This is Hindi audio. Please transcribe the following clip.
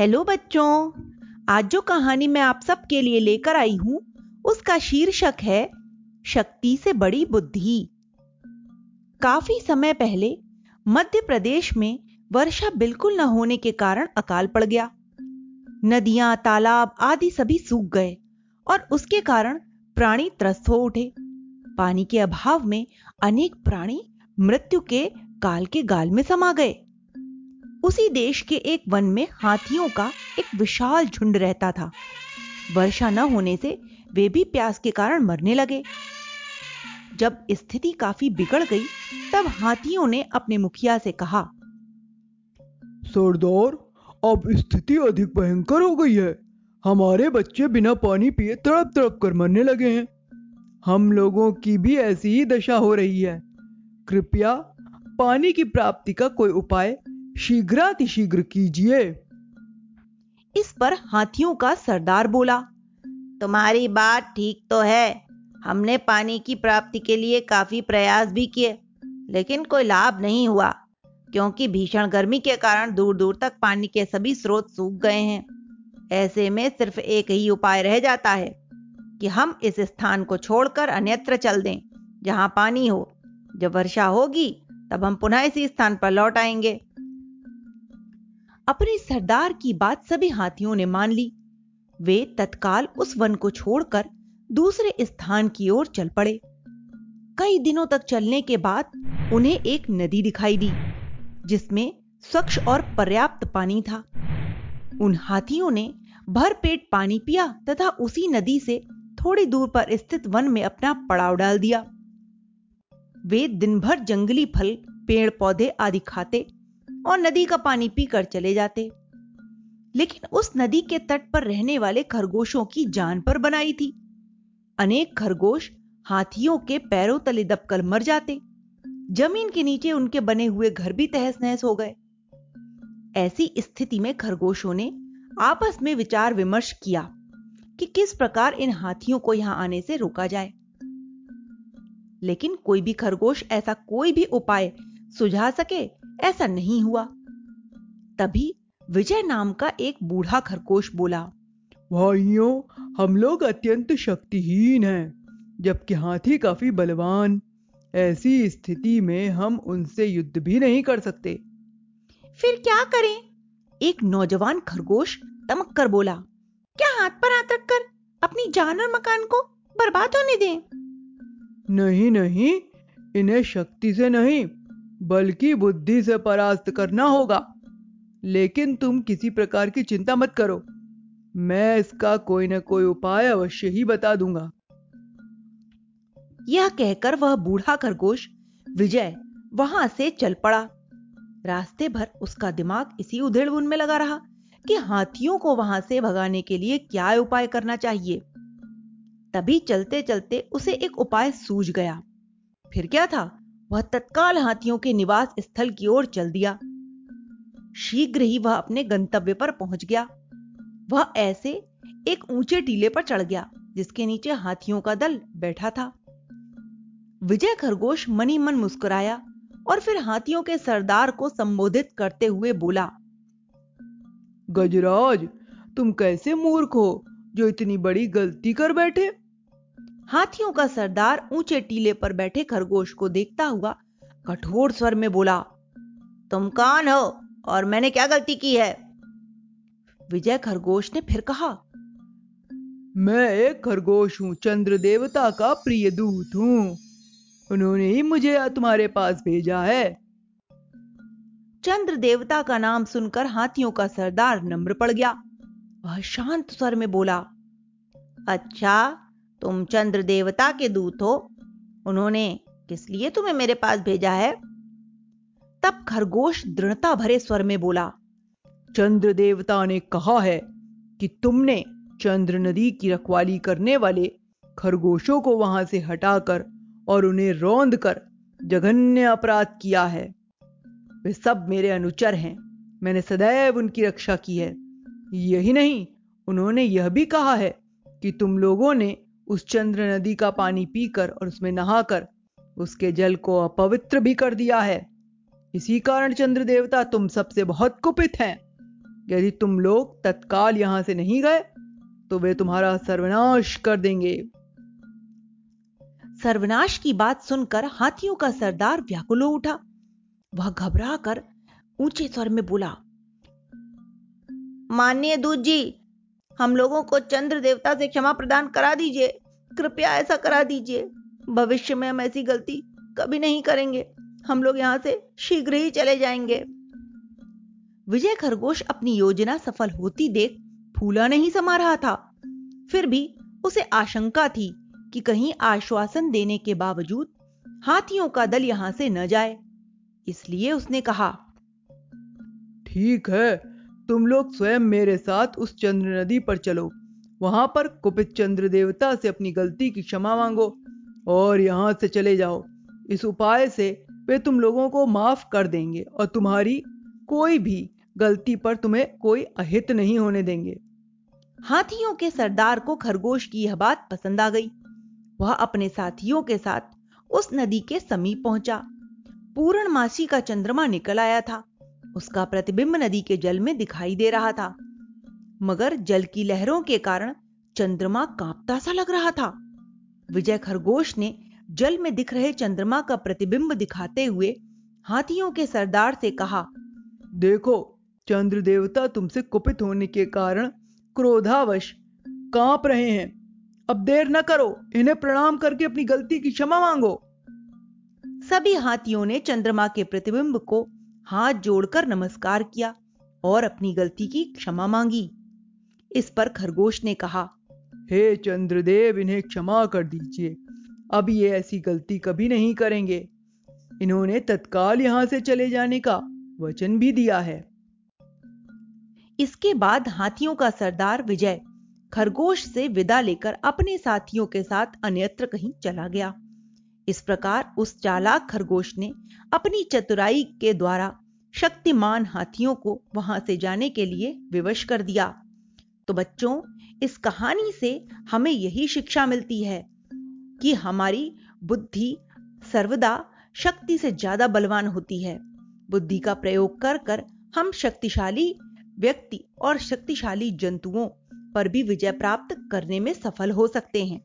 हेलो बच्चों, आज जो कहानी मैं आप सबके लिए लेकर आई हूँ, उसका शीर्षक है, शक्ति से बड़ी बुद्धि। काफ़ी समय पहले, मध्य प्रदेश में वर्षा बिल्कुल न होने के कारण अकाल पड़ गया। नदियाँ, तालाब आदि सभी सूख गए और उसके कारण प्राणी त्रस्त हो उठे। पानी के अभाव में अनेक प्राणी मृत्यु के काल के गाल में समा गए। उसी देश के एक वन में हाथियों का एक विशाल झुंड रहता था। वर्षा न होने से वे भी प्यास के कारण मरने लगे। जब स्थिति काफ़ी बिगड़ गई, तब हाथियों ने अपने मुखिया से कहा, सरदार, अब स्थिति अधिक भयंकर हो गई है। हमारे बच्चे बिना पानी पिए तड़प तड़प कर मरने लगे हैं। हम लोगों की भी ऐसी ही दशा हो रही है। कृपया पानी की प्राप्ति का कोई उपाय शीघ्रातिशीघ्र कीजिए। इस पर हाथियों का सरदार बोला, तुम्हारी बात ठीक तो है। हमने पानी की प्राप्ति के लिए काफ़ी प्रयास भी किए, लेकिन कोई लाभ नहीं हुआ, क्योंकि भीषण गर्मी के कारण दूर दूर तक पानी के सभी स्रोत सूख गए हैं। ऐसे में सिर्फ़ एक ही उपाय रह जाता है, कि हम इस स्थान को छोड़कर अन्यत्र चल दें, जहाँ पानी हो। जब वर्षा होगी, तब हम पुनः इसी स्थान पर लौट आएँगे। अपने सरदार की बात सभी हाथियों ने मान ली। वे तत्काल उस वन को छोड़कर दूसरे स्थान की ओर चल पड़े। कई दिनों तक चलने के बाद उन्हें एक नदी दिखाई दी, जिसमें स्वच्छ और पर्याप्त पानी था। उन हाथियों ने भर पेट पानी पिया तथा उसी नदी से थोड़ी दूर पर स्थित वन में अपना पड़ाव डाल दिया। वे दिन भर जंगली फल पेड़ पौधे आदि खाते और नदी का पानी पीकर चले जाते। लेकिन उस नदी के तट पर रहने वाले खरगोशों की जान पर बनाई थी। अनेक खरगोश हाथियों के पैरों तले दबकर मर जाते। ज़मीन के नीचे उनके बने हुए घर भी तहस नहस हो गए। ऐसी स्थिति में खरगोशों ने आपस में विचार विमर्श किया कि किस प्रकार इन हाथियों को यहाँ आने से रोका जाए। लेकिन कोई भी खरगोश ऐसा कोई भी उपाय सुझा सके ऐसा नहीं हुआ। तभी विजय नाम का एक बूढ़ा खरगोश बोला भाइयों हम लोग अत्यंत शक्तिहीन हैं जबकि हाथी काफ़ी बलवान। ऐसी स्थिति में हम उनसे युद्ध भी नहीं कर सकते। फिर क्या करें? एक नौजवान खरगोश तमक कर बोला क्या हाथ पर हाथ रखकर अपनी जान और मकान को बर्बाद होने दें? नहीं नहीं इन्हें शक्ति से नहीं बल्कि बुद्धि से परास्त करना होगा। लेकिन तुम किसी प्रकार की चिंता मत करो। मैं इसका कोई ना कोई उपाय अवश्य ही बता दूँगा। यह कहकर वह बूढ़ा खरगोश विजय वहाँ से चल पड़ा। रास्ते भर उसका दिमाग इसी उधेड़बुन में लगा रहा कि हाथियों को वहाँ से भगाने के लिए क्या उपाय करना चाहिए। तभी चलते चलते उसे एक उपाय सूझ गया। फिर क्या था? वह तत्काल हाथियों के निवास स्थल की ओर चल दिया। शीघ्र ही वह अपने गंतव्य पर पहुँच गया। वह ऐसे एक ऊँचे टीले पर चढ़ गया, जिसके नीचे हाथियों का दल बैठा था। विजय खरगोश मनी मन मुस्कुराया और फिर हाथियों के सरदार को संबोधित करते हुए बोला, गजराज, तुम कैसे मूर्ख हो, जो इतनी बड़ी गलती कर बैठे? हाथियों का सरदार ऊँचे टीले पर बैठे खरगोश को देखता हुआ कठोर स्वर में बोला तुम कौन हो और मैंने क्या गलती की है? विजय खरगोश ने फिर कहा मैं एक खरगोश हूँ चंद्र देवता का प्रिय दूत हूँ। उन्होंने ही मुझे तुम्हारे पास भेजा है। चंद्र देवता का नाम सुनकर हाथियों का सरदार नम्र पड़ गया। वह शांत स्वर में बोला अच्छा तुम चंद्र देवता के दूत हो। उन्होंने, किस लिए तुम्हें मेरे पास भेजा है? तब खरगोश दृढ़ता भरे स्वर में बोला चंद्र देवता ने कहा है कि तुमने चंद्र नदी की रखवाली करने वाले खरगोशों को वहाँ से हटाकर और उन्हें रौंद कर जघन्य अपराध किया है। वे सब मेरे अनुचर हैं। मैंने सदैव उनकी रक्षा की है। यही नहीं, उन्होंने यह भी कहा है कि तुम लोगों ने उस चंद्र नदी का पानी पीकर और उसमें नहाकर उसके जल को अपवित्र भी कर दिया है। इसी कारण चंद्र देवता तुम सबसे बहुत कुपित हैं। यदि तुम लोग तत्काल यहाँ से नहीं गए तो वे तुम्हारा सर्वनाश कर देंगे। सर्वनाश की बात सुनकर हाथियों का सरदार व्याकुल उठा। वह घबरा कर ऊँचे स्वर में बोला माननीय दूत जी हम लोगों को चंद्र देवता से क्षमा प्रदान करा दीजिए। कृपया ऐसा करा दीजिए। भविष्य में हम ऐसी गलती कभी नहीं करेंगे। हम लोग यहाँ से शीघ्र ही चले जाएँगे। विजय खरगोश अपनी योजना सफल होती देख फूला नहीं समा रहा था। फिर भी उसे आशंका थी कि कहीं आश्वासन देने के बावजूद हाथियों का दल यहाँ से न जाए। इसलिए उसने कहा, ठीक है तुम लोग स्वयं मेरे साथ उस चंद्र नदी पर चलो। वहाँ पर कुपित चंद्र देवता से अपनी गलती की क्षमा मांगो और यहाँ से चले जाओ। इस उपाय से वे तुम लोगों को माफ़ कर देंगे और तुम्हारी कोई भी गलती पर तुम्हें कोई अहित नहीं होने देंगे। हाथियों के सरदार को खरगोश की यह बात पसंद आ गई। वह अपने साथियों के साथ उस नदी के समीप पहुँचा। पूर्णमासी का चंद्रमा निकल आया था। उसका प्रतिबिंब नदी के जल में दिखाई दे रहा था। मगर जल की लहरों के कारण चंद्रमा कांपता सा लग रहा था। विजय खरगोश ने जल में दिख रहे चंद्रमा का प्रतिबिंब दिखाते हुए हाथियों के सरदार से कहा, देखो चंद्र देवता तुमसे कुपित होने के कारण क्रोधावश काँप रहे हैं। अब देर न करो, इन्हें प्रणाम करके अपनी गलती की क्षमा मांगो। सभी हाथियों ने चंद्रमा के प्रतिबिंब को हाथ जोड़कर नमस्कार किया और अपनी गलती की क्षमा मांगी। इस पर खरगोश ने कहा हे hey चंद्रदेव इन्हें क्षमा कर दीजिए। अब ये ऐसी गलती कभी नहीं करेंगे। इन्होंने तत्काल यहाँ से चले जाने का वचन भी दिया है। इसके बाद हाथियों का सरदार विजय खरगोश से विदा लेकर अपने साथियों के साथ अन्यत्र कहीं चला गया। इस प्रकार उस चालाक खरगोश ने अपनी चतुराई के द्वारा शक्तिमान हाथियों को वहाँ से जाने के लिए विवश कर दिया। तो बच्चों, इस कहानी से हमें यही शिक्षा मिलती है कि हमारी बुद्धि सर्वदा शक्ति से ज़्यादा बलवान होती है। बुद्धि का प्रयोग कर कर हम शक्तिशाली व्यक्ति और शक्तिशाली जंतुओं पर भी विजय प्राप्त करने में सफल हो सकते हैं।